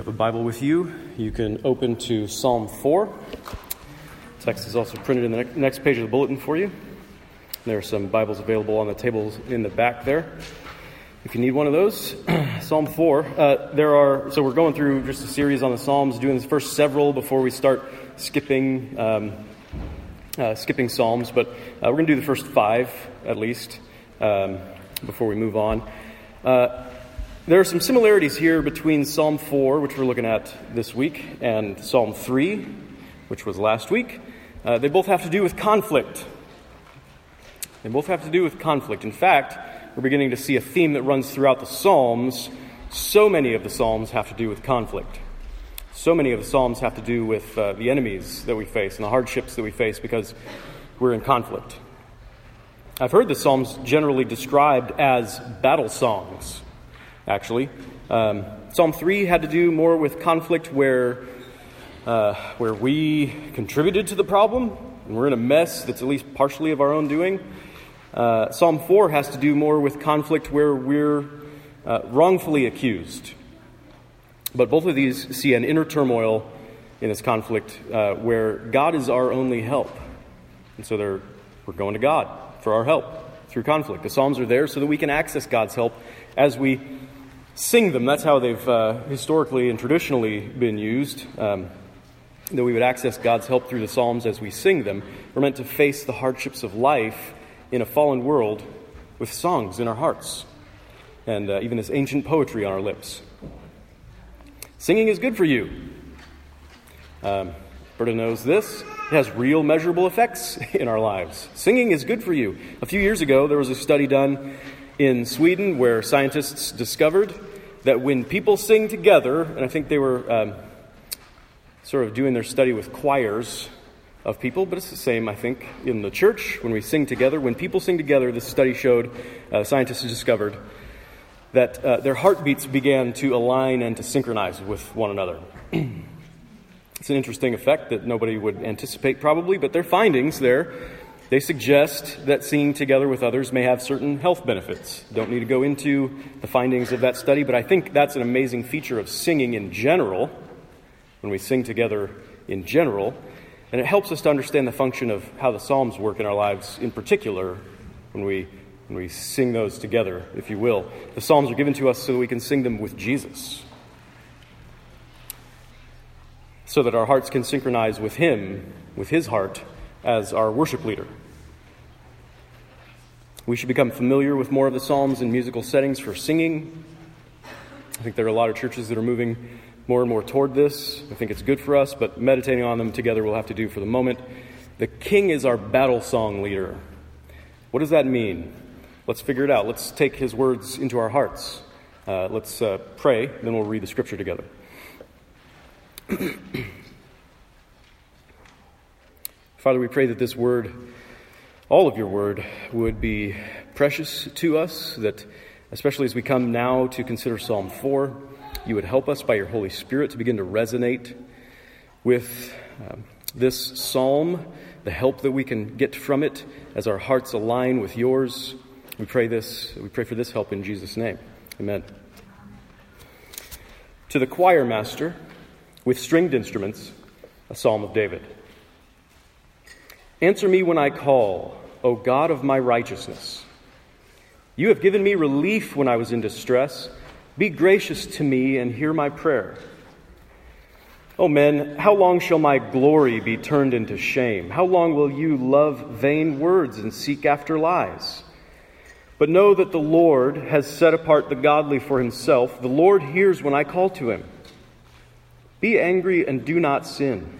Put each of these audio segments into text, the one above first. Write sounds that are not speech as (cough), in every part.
you have a Bible with you, you can open to Psalm 4. Text is also printed in the next page of the bulletin for you. There are some Bibles available on the tables in the back there. If you need one of those, (clears throat) Psalm 4. Uh, there are, so we're going through just a series on the Psalms, doing the first several before we start skipping, um, uh, skipping Psalms, but uh, we're going to do the first five at least um, before we move on. There are some similarities here between Psalm 4, which we're looking at this week, and Psalm 3, which was last week. Uh, they both have to do with conflict. They both have to do with conflict. In fact, we're beginning to see a theme that runs throughout the Psalms. So many of the Psalms have to do with conflict. So many of the Psalms have to do with uh, the enemies that we face and the hardships that we face because we're in conflict. I've heard the Psalms generally described as battle songs actually. Um, Psalm 3 had to do more with conflict where, uh, where we contributed to the problem and we're in a mess that's at least partially of our own doing. Uh, Psalm 4 has to do more with conflict where we're uh, wrongfully accused. But both of these see an inner turmoil in this conflict uh, where God is our only help. And so we're going to God for our help through conflict. The Psalms are there so that we can access God's help as we sing them. That's how they've uh, historically and traditionally been used. Um, that we would access God's help through the Psalms as we sing them. We're meant to face the hardships of life in a fallen world with songs in our hearts and uh, even this ancient poetry on our lips. Singing is good for you. Um, Berta knows this. It has real measurable effects (laughs) in our lives. Singing is good for you. A few years ago, there was a study done in Sweden where scientists discovered that when people sing together, and I think they were um, sort of doing their study with choirs of people, but it's the same, I think, in the church when we sing together. When people sing together, this study showed, uh, scientists discovered, that uh, their heartbeats began to align and to synchronize with one another. (clears throat) it's an interesting effect that nobody would anticipate, probably, but their findings there they suggest that singing together with others may have certain health benefits. Don't need to go into the findings of that study, but I think that's an amazing feature of singing in general, when we sing together in general. And it helps us to understand the function of how the Psalms work in our lives, in particular, when we, when we sing those together, if you will. The Psalms are given to us so that we can sing them with Jesus, so that our hearts can synchronize with Him, with His heart, as our worship leader. We should become familiar with more of the Psalms in musical settings for singing. I think there are a lot of churches that are moving more and more toward this. I think it's good for us, but meditating on them together we'll have to do for the moment. The king is our battle song leader. What does that mean? Let's figure it out. Let's take his words into our hearts. Uh, let's uh, pray, then we'll read the scripture together. (clears throat) Father, we pray that this word, all of your word, would be precious to us, that especially as we come now to consider Psalm 4, you would help us by your Holy Spirit to begin to resonate with um, this psalm, the help that we can get from it as our hearts align with yours. We pray this, we pray for this help in Jesus' name. Amen. To the choir master with stringed instruments, a psalm of David. Answer me when I call, O God of my righteousness. You have given me relief when I was in distress. Be gracious to me and hear my prayer. O men, how long shall my glory be turned into shame? How long will you love vain words and seek after lies? But know that the Lord has set apart the godly for himself. The Lord hears when I call to him. Be angry and do not sin.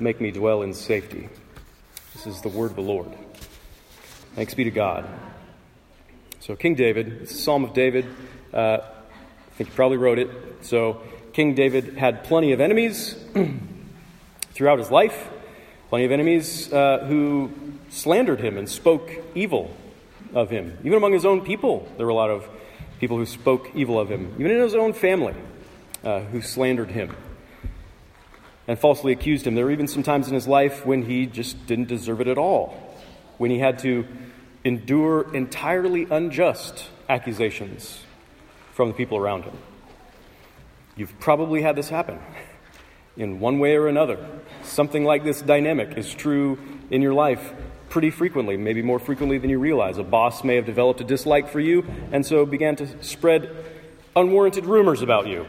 make me dwell in safety. This is the word of the Lord. Thanks be to God. So, King David, it's a Psalm of David. Uh, I think he probably wrote it. So, King David had plenty of enemies (clears throat) throughout his life, plenty of enemies uh, who slandered him and spoke evil of him. Even among his own people, there were a lot of people who spoke evil of him. Even in his own family, uh, who slandered him and falsely accused him. There were even some times in his life when he just didn't deserve it at all, when he had to endure entirely unjust accusations from the people around him. You've probably had this happen in one way or another. Something like this dynamic is true in your life pretty frequently, maybe more frequently than you realize. A boss may have developed a dislike for you and so began to spread unwarranted rumors about you.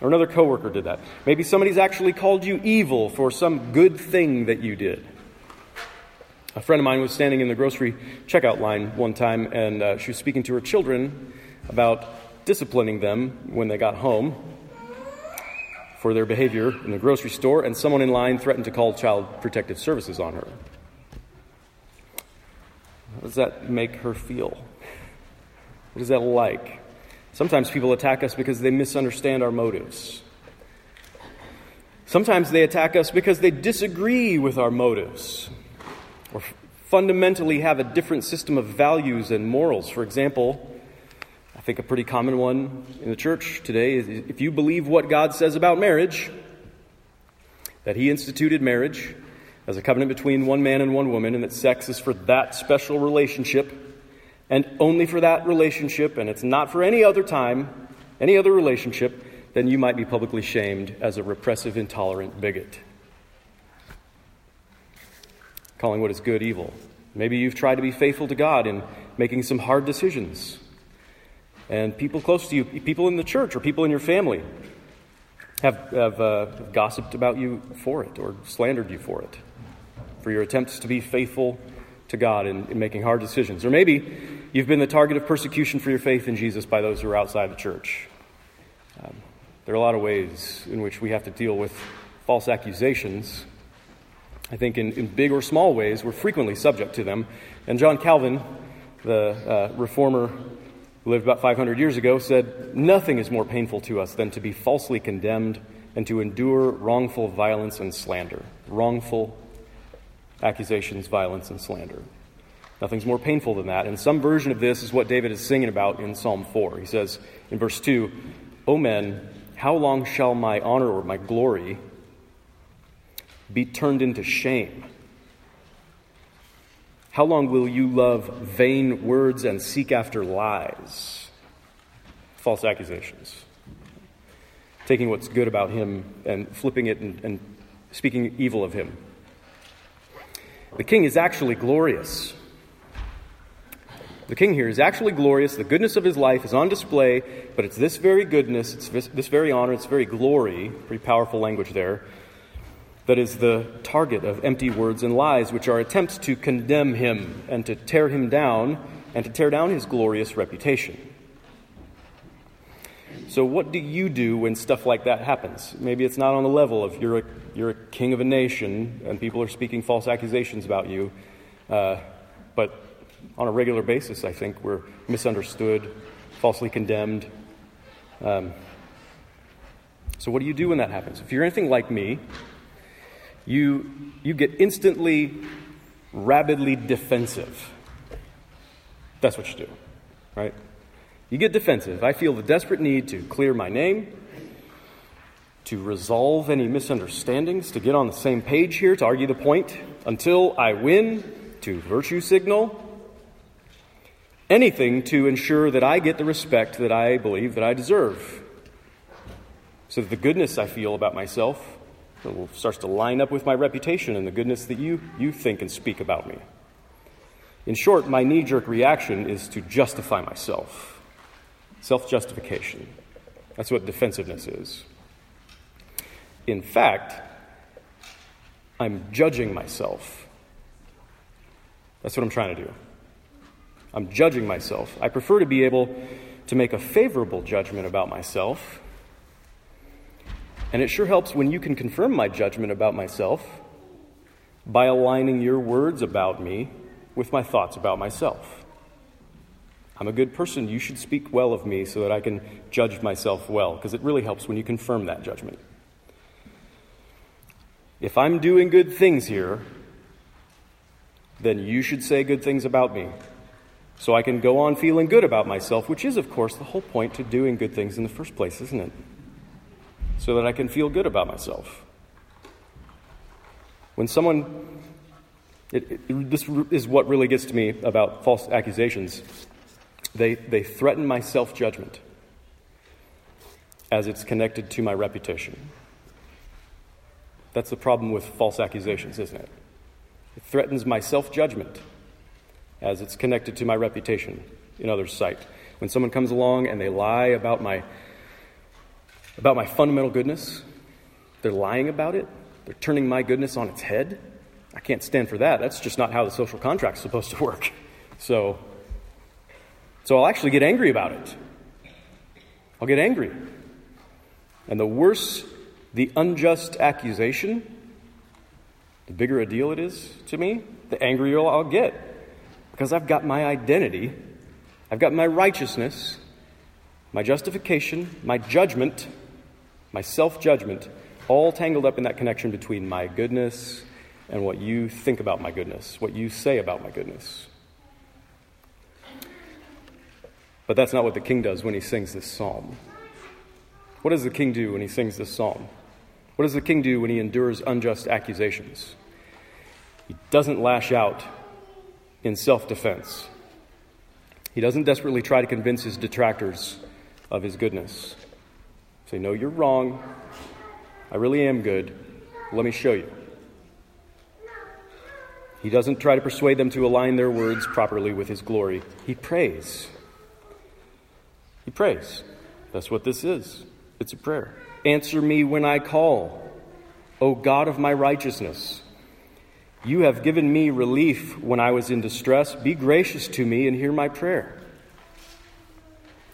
Or another coworker did that. Maybe somebody's actually called you evil for some good thing that you did. A friend of mine was standing in the grocery checkout line one time, and uh, she was speaking to her children about disciplining them when they got home for their behavior in the grocery store, and someone in line threatened to call Child Protective Services on her. How does that make her feel? What is that like? Sometimes people attack us because they misunderstand our motives. Sometimes they attack us because they disagree with our motives or fundamentally have a different system of values and morals. For example, I think a pretty common one in the church today is if you believe what God says about marriage, that He instituted marriage as a covenant between one man and one woman, and that sex is for that special relationship and only for that relationship, and it's not for any other time, any other relationship, then you might be publicly shamed as a repressive, intolerant bigot calling what is good evil. Maybe you've tried to be faithful to God in making some hard decisions. And people close to you, people in the church or people in your family, have, have uh, gossiped about you for it or slandered you for it, for your attempts to be faithful to God in, in making hard decisions. Or maybe you've been the target of persecution for your faith in Jesus by those who are outside the church. Um, there are a lot of ways in which we have to deal with false accusations I think in, in big or small ways, we're frequently subject to them. And John Calvin, the uh, reformer who lived about 500 years ago, said, Nothing is more painful to us than to be falsely condemned and to endure wrongful violence and slander. Wrongful accusations, violence, and slander. Nothing's more painful than that. And some version of this is what David is singing about in Psalm 4. He says in verse 2, O men, how long shall my honor or my glory be turned into shame? How long will you love vain words and seek after lies? False accusations. Taking what's good about him and flipping it and, and speaking evil of him. The king is actually glorious. The king here is actually glorious. The goodness of his life is on display, but it's this very goodness, it's this, very honor, it's very glory, pretty powerful language there, that is the target of empty words and lies, which are attempts to condemn him and to tear him down and to tear down his glorious reputation. So, what do you do when stuff like that happens? Maybe it's not on the level of you're a, you're a king of a nation and people are speaking false accusations about you, uh, but on a regular basis, I think we're misunderstood, falsely condemned. Um, so, what do you do when that happens? If you're anything like me, you, you get instantly, rabidly defensive. That's what you do, right? You get defensive. I feel the desperate need to clear my name, to resolve any misunderstandings, to get on the same page here, to argue the point until I win, to virtue signal. Anything to ensure that I get the respect that I believe that I deserve. So that the goodness I feel about myself starts to line up with my reputation and the goodness that you, you think and speak about me. In short, my knee jerk reaction is to justify myself. Self justification. That's what defensiveness is. In fact, I'm judging myself. That's what I'm trying to do. I'm judging myself. I prefer to be able to make a favorable judgment about myself and it sure helps when you can confirm my judgment about myself by aligning your words about me with my thoughts about myself. I'm a good person. You should speak well of me so that I can judge myself well, because it really helps when you confirm that judgment. If I'm doing good things here, then you should say good things about me. So I can go on feeling good about myself, which is, of course, the whole point to doing good things in the first place, isn't it? So that I can feel good about myself. When someone, it, it, this is what really gets to me about false accusations. They, they threaten my self judgment as it's connected to my reputation. That's the problem with false accusations, isn't it? It threatens my self judgment as it's connected to my reputation in others' sight. When someone comes along and they lie about my, about my fundamental goodness, they're lying about it, they're turning my goodness on its head. I can't stand for that. That's just not how the social contract's supposed to work. So, so I'll actually get angry about it. I'll get angry. And the worse the unjust accusation, the bigger a deal it is to me, the angrier I'll get. Because I've got my identity, I've got my righteousness, my justification, my judgment, my self judgment, all tangled up in that connection between my goodness and what you think about my goodness, what you say about my goodness. But that's not what the king does when he sings this psalm. What does the king do when he sings this psalm? What does the king do when he endures unjust accusations? He doesn't lash out in self defense. He doesn't desperately try to convince his detractors of his goodness. Say, No, you're wrong. I really am good. Let me show you. He doesn't try to persuade them to align their words properly with his glory. He prays. He prays. That's what this is. It's a prayer. Answer me when I call, O God of my righteousness. You have given me relief when I was in distress. Be gracious to me and hear my prayer.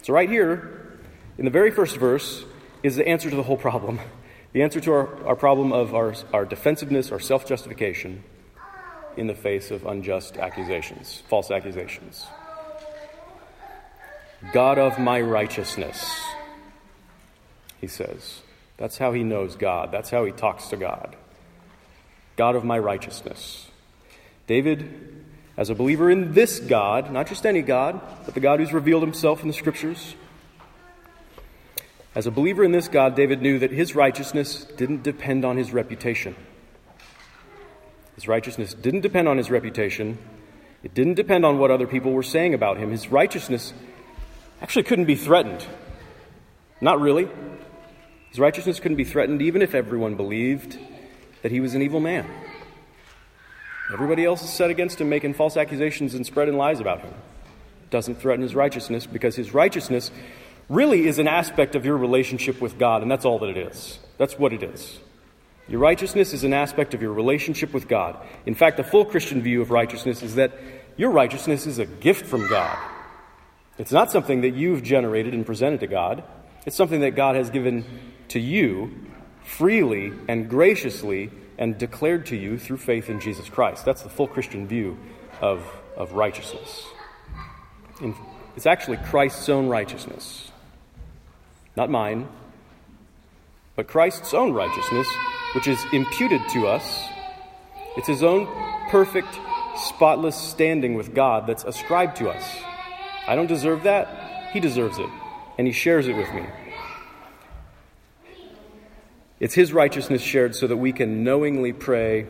So, right here, in the very first verse, is the answer to the whole problem. The answer to our, our problem of our, our defensiveness, our self justification in the face of unjust accusations, false accusations. God of my righteousness, he says. That's how he knows God. That's how he talks to God. God of my righteousness. David, as a believer in this God, not just any God, but the God who's revealed himself in the scriptures, as a believer in this God, David knew that his righteousness didn't depend on his reputation. His righteousness didn't depend on his reputation. It didn't depend on what other people were saying about him. His righteousness actually couldn't be threatened. Not really. His righteousness couldn't be threatened even if everyone believed that he was an evil man. Everybody else is set against him, making false accusations and spreading lies about him. Doesn't threaten his righteousness because his righteousness really is an aspect of your relationship with God, and that's all that it is. That's what it is. Your righteousness is an aspect of your relationship with God. In fact, the full Christian view of righteousness is that your righteousness is a gift from God. It's not something that you've generated and presented to God. It's something that God has given to you freely and graciously and declared to you through faith in Jesus Christ. That's the full Christian view of, of righteousness. In, it's actually Christ's own righteousness, not mine, but Christ's own righteousness, which is imputed to us. It's his own perfect, spotless standing with God that's ascribed to us. I don't deserve that. He deserves it, and he shares it with me. It's His righteousness shared so that we can knowingly pray.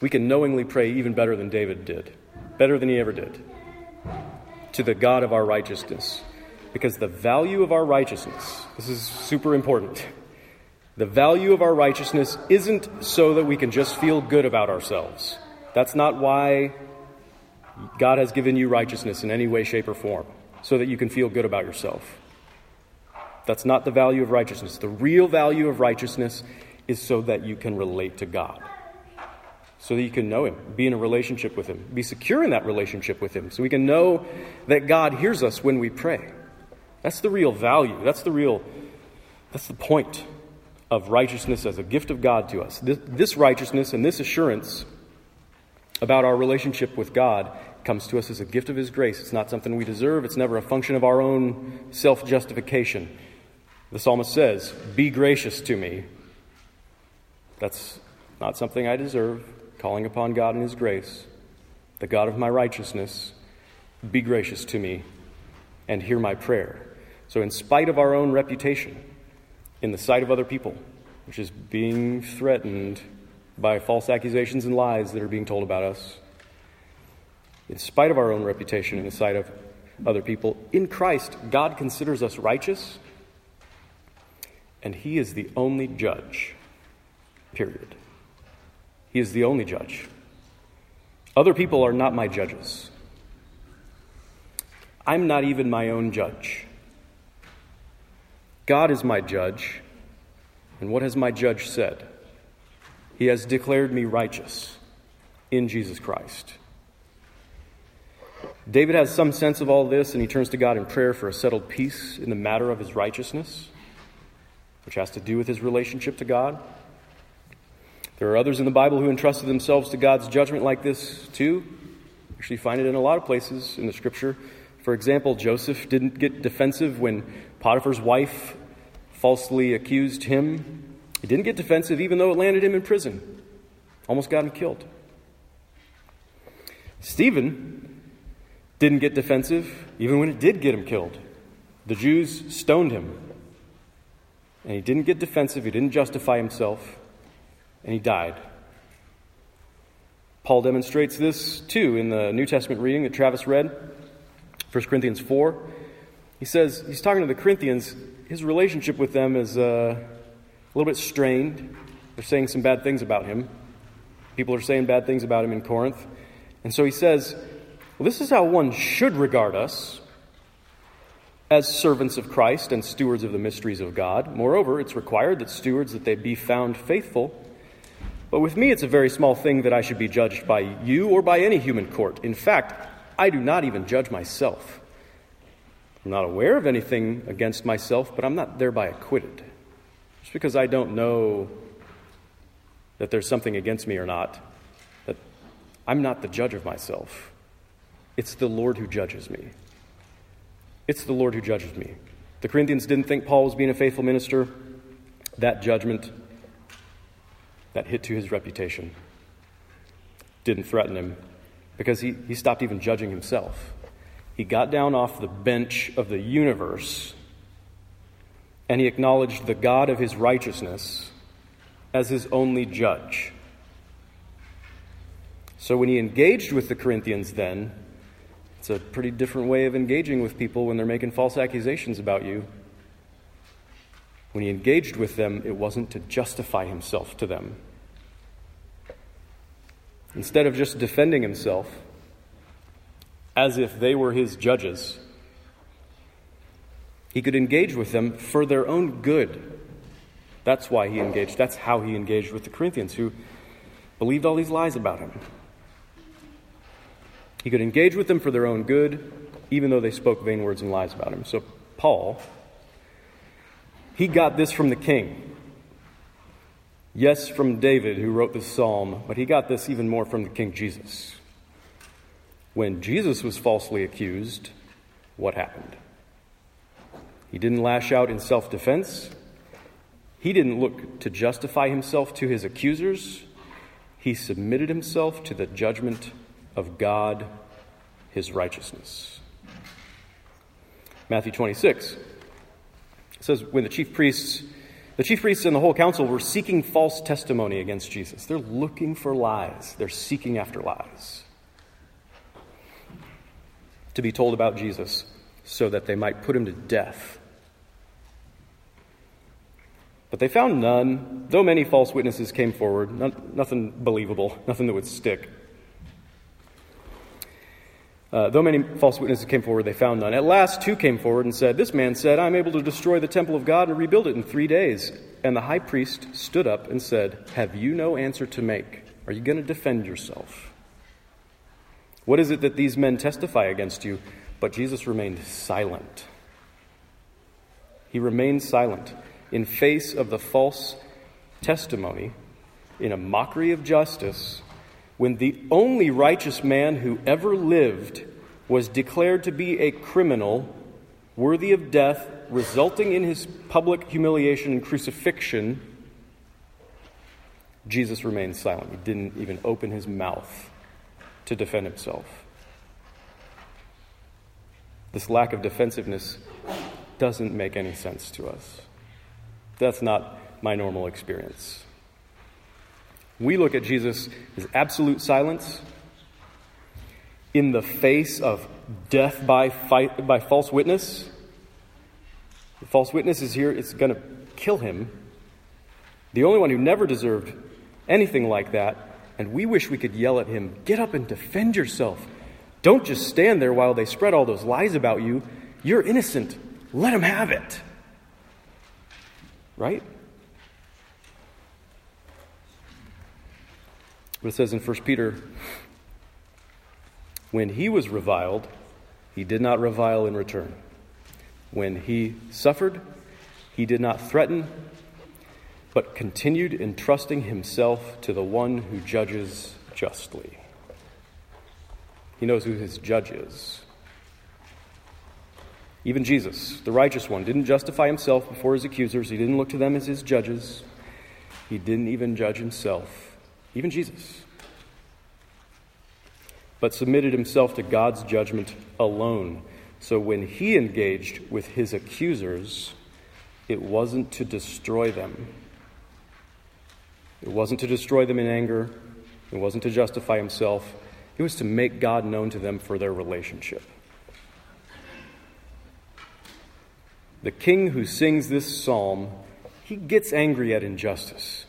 We can knowingly pray even better than David did, better than he ever did, to the God of our righteousness. Because the value of our righteousness, this is super important. The value of our righteousness isn't so that we can just feel good about ourselves. That's not why God has given you righteousness in any way, shape, or form, so that you can feel good about yourself. That's not the value of righteousness. The real value of righteousness is so that you can relate to God, so that you can know Him, be in a relationship with Him, be secure in that relationship with Him, so we can know that God hears us when we pray. That's the real value. That's the real, that's the point of righteousness as a gift of God to us. This, this righteousness and this assurance about our relationship with God comes to us as a gift of His grace. It's not something we deserve, it's never a function of our own self justification. The psalmist says, Be gracious to me. That's not something I deserve, calling upon God in His grace, the God of my righteousness. Be gracious to me and hear my prayer. So, in spite of our own reputation, in the sight of other people, which is being threatened by false accusations and lies that are being told about us, in spite of our own reputation in the sight of other people, in Christ, God considers us righteous, and He is the only judge. Period. He is the only judge. Other people are not my judges. I'm not even my own judge. God is my judge. And what has my judge said? He has declared me righteous in Jesus Christ. David has some sense of all this, and he turns to God in prayer for a settled peace in the matter of his righteousness, which has to do with his relationship to God. There are others in the Bible who entrusted themselves to God's judgment like this, too. Actually find it in a lot of places in the scripture. For example, Joseph didn't get defensive when Potiphar's wife falsely accused him. He didn't get defensive even though it landed him in prison, almost got him killed. Stephen didn't get defensive even when it did get him killed. The Jews stoned him. And he didn't get defensive, he didn't justify himself, and he died. Paul demonstrates this too in the New Testament reading that Travis read, 1 Corinthians 4. He says, he's talking to the Corinthians, his relationship with them is uh, a little bit strained. They're saying some bad things about him. People are saying bad things about him in Corinth. And so he says, Well, this is how one should regard us as servants of Christ and stewards of the mysteries of God. Moreover, it's required that stewards that they be found faithful. But with me, it's a very small thing that I should be judged by you or by any human court. In fact, I do not even judge myself. I'm not aware of anything against myself, but I'm not thereby acquitted. Just because I don't know that there's something against me or not, that I'm not the judge of myself. It's the Lord who judges me. It's the Lord who judges me. The Corinthians didn't think Paul was being a faithful minister. That judgment, that hit to his reputation, didn't threaten him because he, he stopped even judging himself. He got down off the bench of the universe and he acknowledged the God of his righteousness as his only judge. So when he engaged with the Corinthians, then, it's a pretty different way of engaging with people when they're making false accusations about you. When he engaged with them, it wasn't to justify himself to them. Instead of just defending himself as if they were his judges, he could engage with them for their own good. That's why he engaged. That's how he engaged with the Corinthians who believed all these lies about him. He could engage with them for their own good, even though they spoke vain words and lies about him. So, Paul, he got this from the king. Yes, from David, who wrote this psalm, but he got this even more from the King Jesus. When Jesus was falsely accused, what happened? He didn't lash out in self defense. He didn't look to justify himself to his accusers. He submitted himself to the judgment of God, his righteousness. Matthew 26 says, When the chief priests, the chief priests and the whole council were seeking false testimony against Jesus, they're looking for lies, they're seeking after lies to be told about Jesus so that they might put him to death. But they found none, though many false witnesses came forward, none, nothing believable, nothing that would stick. Uh, though many false witnesses came forward, they found none. At last, two came forward and said, This man said, I'm able to destroy the temple of God and rebuild it in three days. And the high priest stood up and said, Have you no answer to make? Are you going to defend yourself? What is it that these men testify against you? But Jesus remained silent. He remained silent in face of the false testimony, in a mockery of justice. When the only righteous man who ever lived was declared to be a criminal worthy of death, resulting in his public humiliation and crucifixion, Jesus remained silent. He didn't even open his mouth to defend himself. This lack of defensiveness doesn't make any sense to us. That's not my normal experience. We look at Jesus as absolute silence in the face of death by, fight, by false witness. The false witness is here, it's going to kill him. The only one who never deserved anything like that, and we wish we could yell at him, Get up and defend yourself. Don't just stand there while they spread all those lies about you. You're innocent. Let them have it. Right? But it says in 1 Peter, when he was reviled, he did not revile in return. When he suffered, he did not threaten, but continued entrusting himself to the one who judges justly. He knows who his judge is. Even Jesus, the righteous one, didn't justify himself before his accusers. He didn't look to them as his judges. He didn't even judge himself. Even Jesus but submitted himself to God's judgment alone. So when he engaged with his accusers, it wasn't to destroy them. It wasn't to destroy them in anger. It wasn't to justify himself. It was to make God known to them for their relationship. The king who sings this psalm, he gets angry at injustice.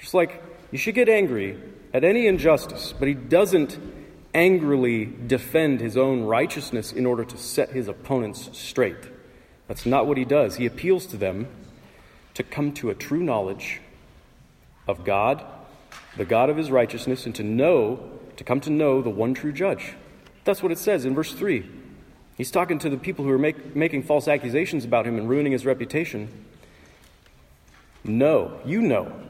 Just like you should get angry at any injustice, but he doesn't angrily defend his own righteousness in order to set his opponents straight. That's not what he does. He appeals to them to come to a true knowledge of God, the God of his righteousness, and to know, to come to know the one true judge. That's what it says in verse 3. He's talking to the people who are make, making false accusations about him and ruining his reputation. Know, you know,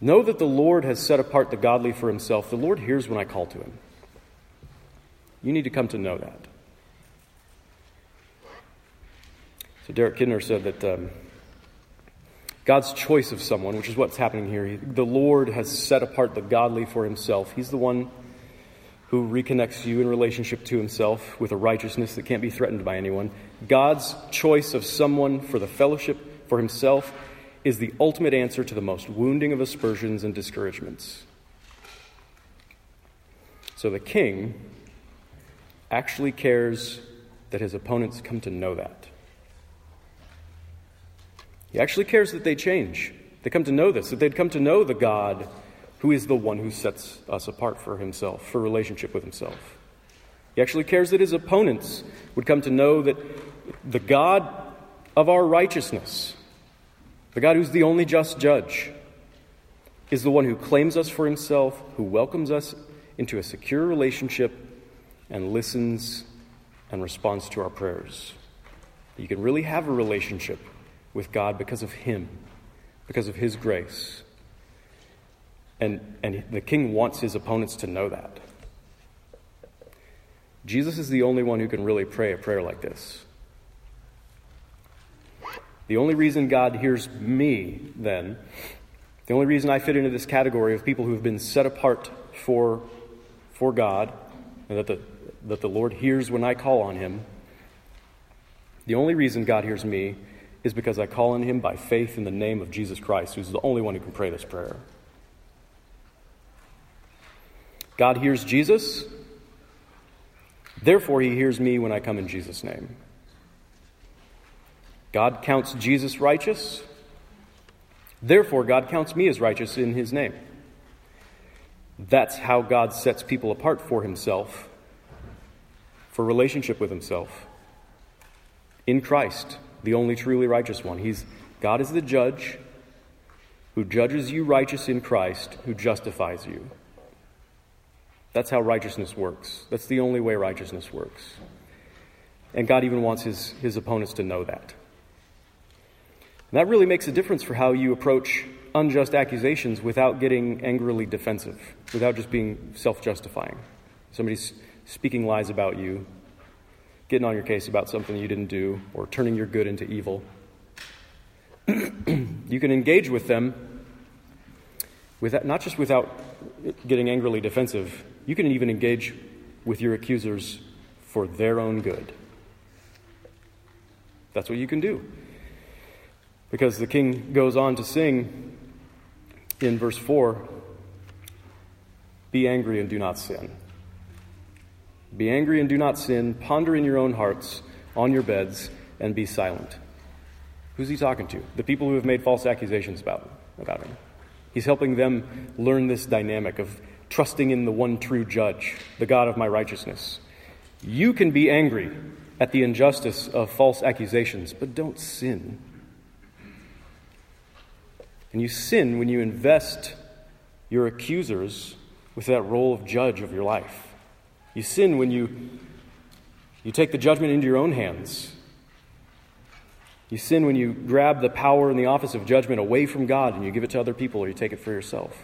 Know that the Lord has set apart the godly for himself. The Lord hears when I call to him. You need to come to know that. So, Derek Kidner said that um, God's choice of someone, which is what's happening here, the Lord has set apart the godly for himself. He's the one who reconnects you in relationship to himself with a righteousness that can't be threatened by anyone. God's choice of someone for the fellowship for himself is the ultimate answer to the most wounding of aspersions and discouragements. So the king actually cares that his opponents come to know that. He actually cares that they change. They come to know this, that they'd come to know the God who is the one who sets us apart for himself, for relationship with himself. He actually cares that his opponents would come to know that the God of our righteousness, the God who's the only just judge is the one who claims us for himself, who welcomes us into a secure relationship and listens and responds to our prayers. You can really have a relationship with God because of Him, because of His grace. And, and the king wants his opponents to know that. Jesus is the only one who can really pray a prayer like this. The only reason God hears me, then, the only reason I fit into this category of people who have been set apart for, for God, and that the, that the Lord hears when I call on Him, the only reason God hears me is because I call on Him by faith in the name of Jesus Christ, who's the only one who can pray this prayer. God hears Jesus, therefore, He hears me when I come in Jesus' name. God counts Jesus righteous. Therefore, God counts me as righteous in his name. That's how God sets people apart for himself, for relationship with himself. In Christ, the only truly righteous one. He's, God is the judge who judges you righteous in Christ, who justifies you. That's how righteousness works. That's the only way righteousness works. And God even wants his, his opponents to know that. And that really makes a difference for how you approach unjust accusations without getting angrily defensive, without just being self justifying. Somebody's speaking lies about you, getting on your case about something you didn't do, or turning your good into evil. (clears throat) you can engage with them without, not just without getting angrily defensive, you can even engage with your accusers for their own good. That's what you can do. Because the king goes on to sing in verse 4 Be angry and do not sin. Be angry and do not sin. Ponder in your own hearts on your beds and be silent. Who's he talking to? The people who have made false accusations about, about him. He's helping them learn this dynamic of trusting in the one true judge, the God of my righteousness. You can be angry at the injustice of false accusations, but don't sin. And you sin when you invest your accusers with that role of judge of your life. You sin when you, you take the judgment into your own hands. You sin when you grab the power and the office of judgment away from God and you give it to other people or you take it for yourself.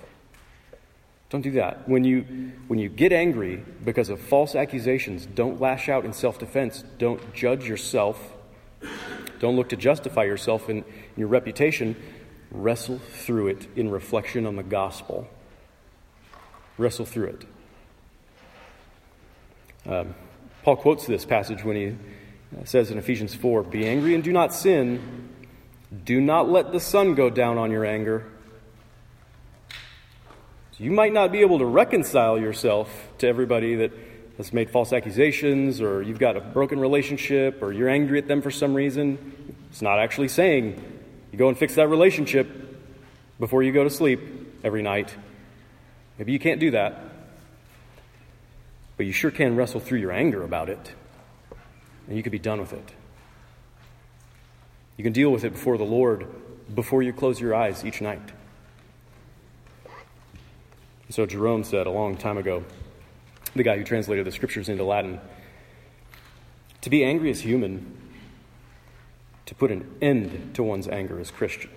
Don't do that. When you, when you get angry because of false accusations, don't lash out in self defense. Don't judge yourself. Don't look to justify yourself in, in your reputation. Wrestle through it in reflection on the gospel. Wrestle through it. Um, Paul quotes this passage when he uh, says in Ephesians 4 Be angry and do not sin. Do not let the sun go down on your anger. So you might not be able to reconcile yourself to everybody that has made false accusations, or you've got a broken relationship, or you're angry at them for some reason. It's not actually saying you go and fix that relationship before you go to sleep every night. Maybe you can't do that. But you sure can wrestle through your anger about it, and you could be done with it. You can deal with it before the Lord before you close your eyes each night. So Jerome said a long time ago, the guy who translated the scriptures into Latin, to be angry is human, to put an end to one's anger as Christian.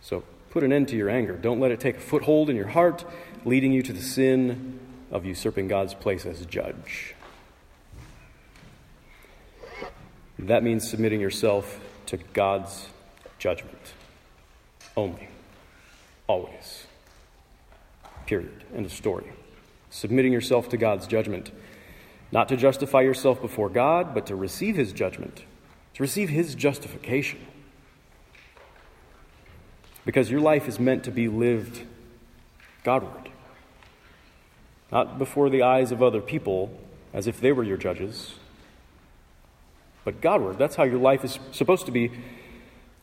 So put an end to your anger. Don't let it take a foothold in your heart, leading you to the sin of usurping God's place as judge. That means submitting yourself to God's judgment only, always. Period. End of story. Submitting yourself to God's judgment, not to justify yourself before God, but to receive His judgment to receive His justification. Because your life is meant to be lived Godward, not before the eyes of other people as if they were your judges, but Godward. That's how your life is supposed to be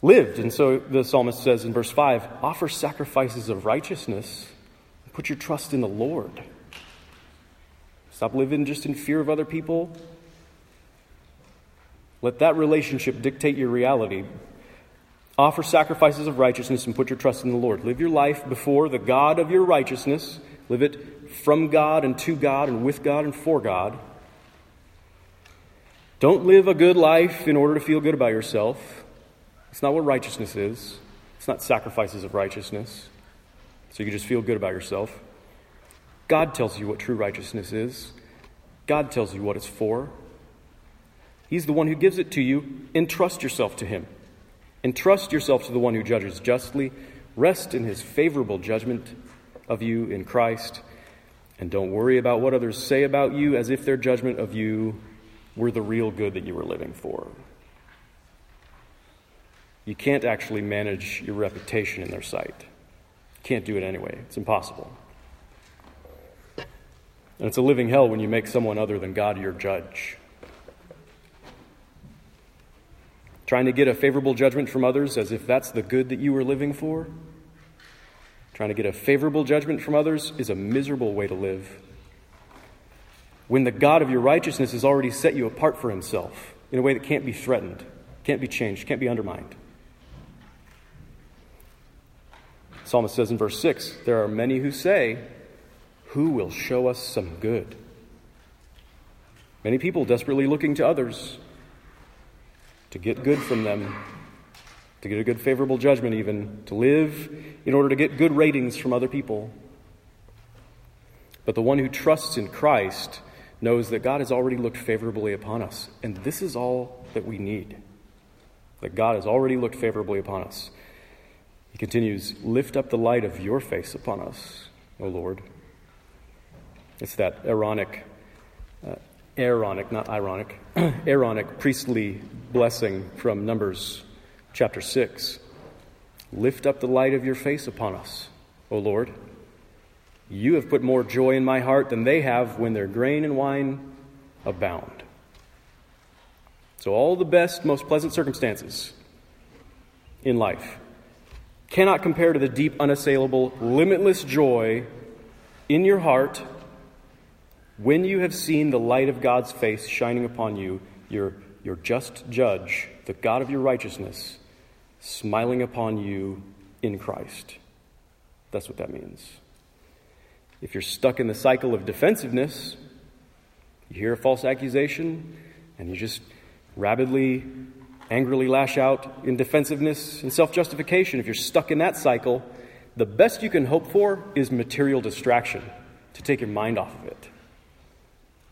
lived. And so the psalmist says in verse 5 offer sacrifices of righteousness, put your trust in the Lord. Stop living just in fear of other people. Let that relationship dictate your reality. Offer sacrifices of righteousness and put your trust in the Lord. Live your life before the God of your righteousness. Live it from God and to God and with God and for God. Don't live a good life in order to feel good about yourself. It's not what righteousness is. It's not sacrifices of righteousness. So you can just feel good about yourself. God tells you what true righteousness is. God tells you what it's for. He's the one who gives it to you. Entrust yourself to Him. Entrust yourself to the one who judges justly. Rest in His favorable judgment of you in Christ. And don't worry about what others say about you as if their judgment of you were the real good that you were living for. You can't actually manage your reputation in their sight. You can't do it anyway. It's impossible. And it's a living hell when you make someone other than God your judge. Trying to get a favorable judgment from others as if that's the good that you were living for? Trying to get a favorable judgment from others is a miserable way to live. When the God of your righteousness has already set you apart for himself in a way that can't be threatened, can't be changed, can't be undermined. psalmist says in verse 6 There are many who say, Who will show us some good? Many people desperately looking to others to get good from them. to get a good favorable judgment, even, to live in order to get good ratings from other people. But the one who trusts in Christ knows that God has already looked favorably upon us, and this is all that we need. That God has already looked favorably upon us. He continues, Lift up the light of your face upon us, O Lord. It's that Aaronic, uh, Aaronic, not ironic, (clears throat) Aaronic priestly blessing from Numbers chapter 6. Lift up the light of your face upon us, O Lord. You have put more joy in my heart than they have when their grain and wine abound. So, all the best, most pleasant circumstances in life cannot compare to the deep, unassailable, limitless joy in your heart when you have seen the light of God's face shining upon you, your, your just judge, the God of your righteousness, smiling upon you in Christ. That's what that means. If you're stuck in the cycle of defensiveness, you hear a false accusation and you just rabidly, angrily lash out in defensiveness and self justification. If you're stuck in that cycle, the best you can hope for is material distraction to take your mind off of it.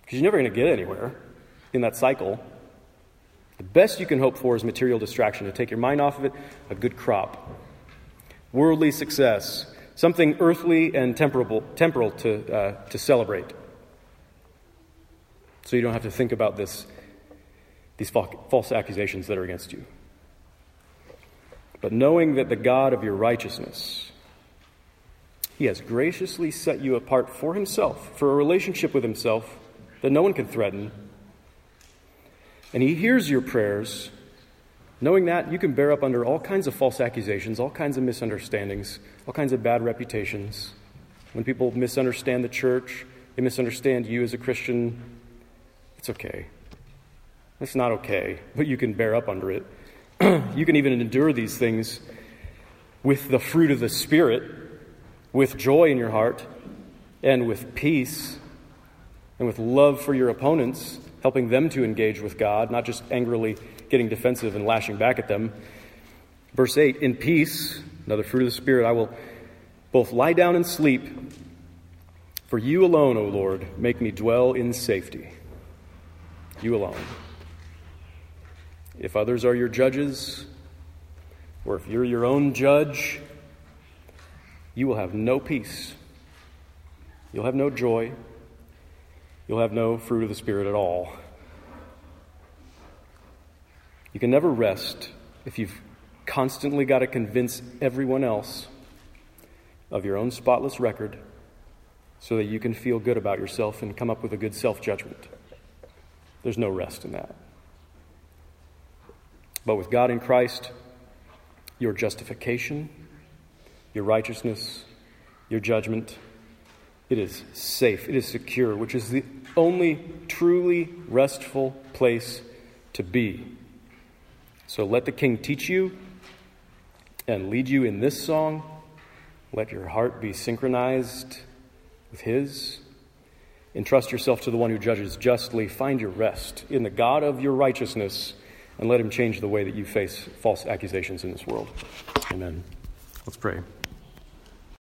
Because you're never going to get anywhere in that cycle. The best you can hope for is material distraction to take your mind off of it, a good crop. Worldly success, something earthly and temporal, temporal to, uh, to celebrate. So you don't have to think about this, these false accusations that are against you. But knowing that the God of your righteousness, He has graciously set you apart for Himself, for a relationship with Himself that no one can threaten. And He hears your prayers. Knowing that, you can bear up under all kinds of false accusations, all kinds of misunderstandings, all kinds of bad reputations. When people misunderstand the church, they misunderstand you as a Christian, it's okay. It's not okay, but you can bear up under it. (clears throat) you can even endure these things with the fruit of the Spirit, with joy in your heart, and with peace and with love for your opponents, helping them to engage with God, not just angrily getting defensive and lashing back at them. Verse 8 In peace, another fruit of the Spirit, I will both lie down and sleep. For you alone, O Lord, make me dwell in safety. You alone. If others are your judges, or if you're your own judge, you will have no peace. You'll have no joy you'll have no fruit of the Spirit at all. You can never rest if you've constantly got to convince everyone else of your own spotless record so that you can feel good about yourself and come up with a good self judgment. There's no rest in that. But with God in Christ, your justification, your righteousness, your judgment, it is safe, it is secure, which is the only truly restful place to be. So let the King teach you and lead you in this song. Let your heart be synchronized with His. Entrust yourself to the one who judges justly. Find your rest in the God of your righteousness and let Him change the way that you face false accusations in this world. Amen. Let's pray.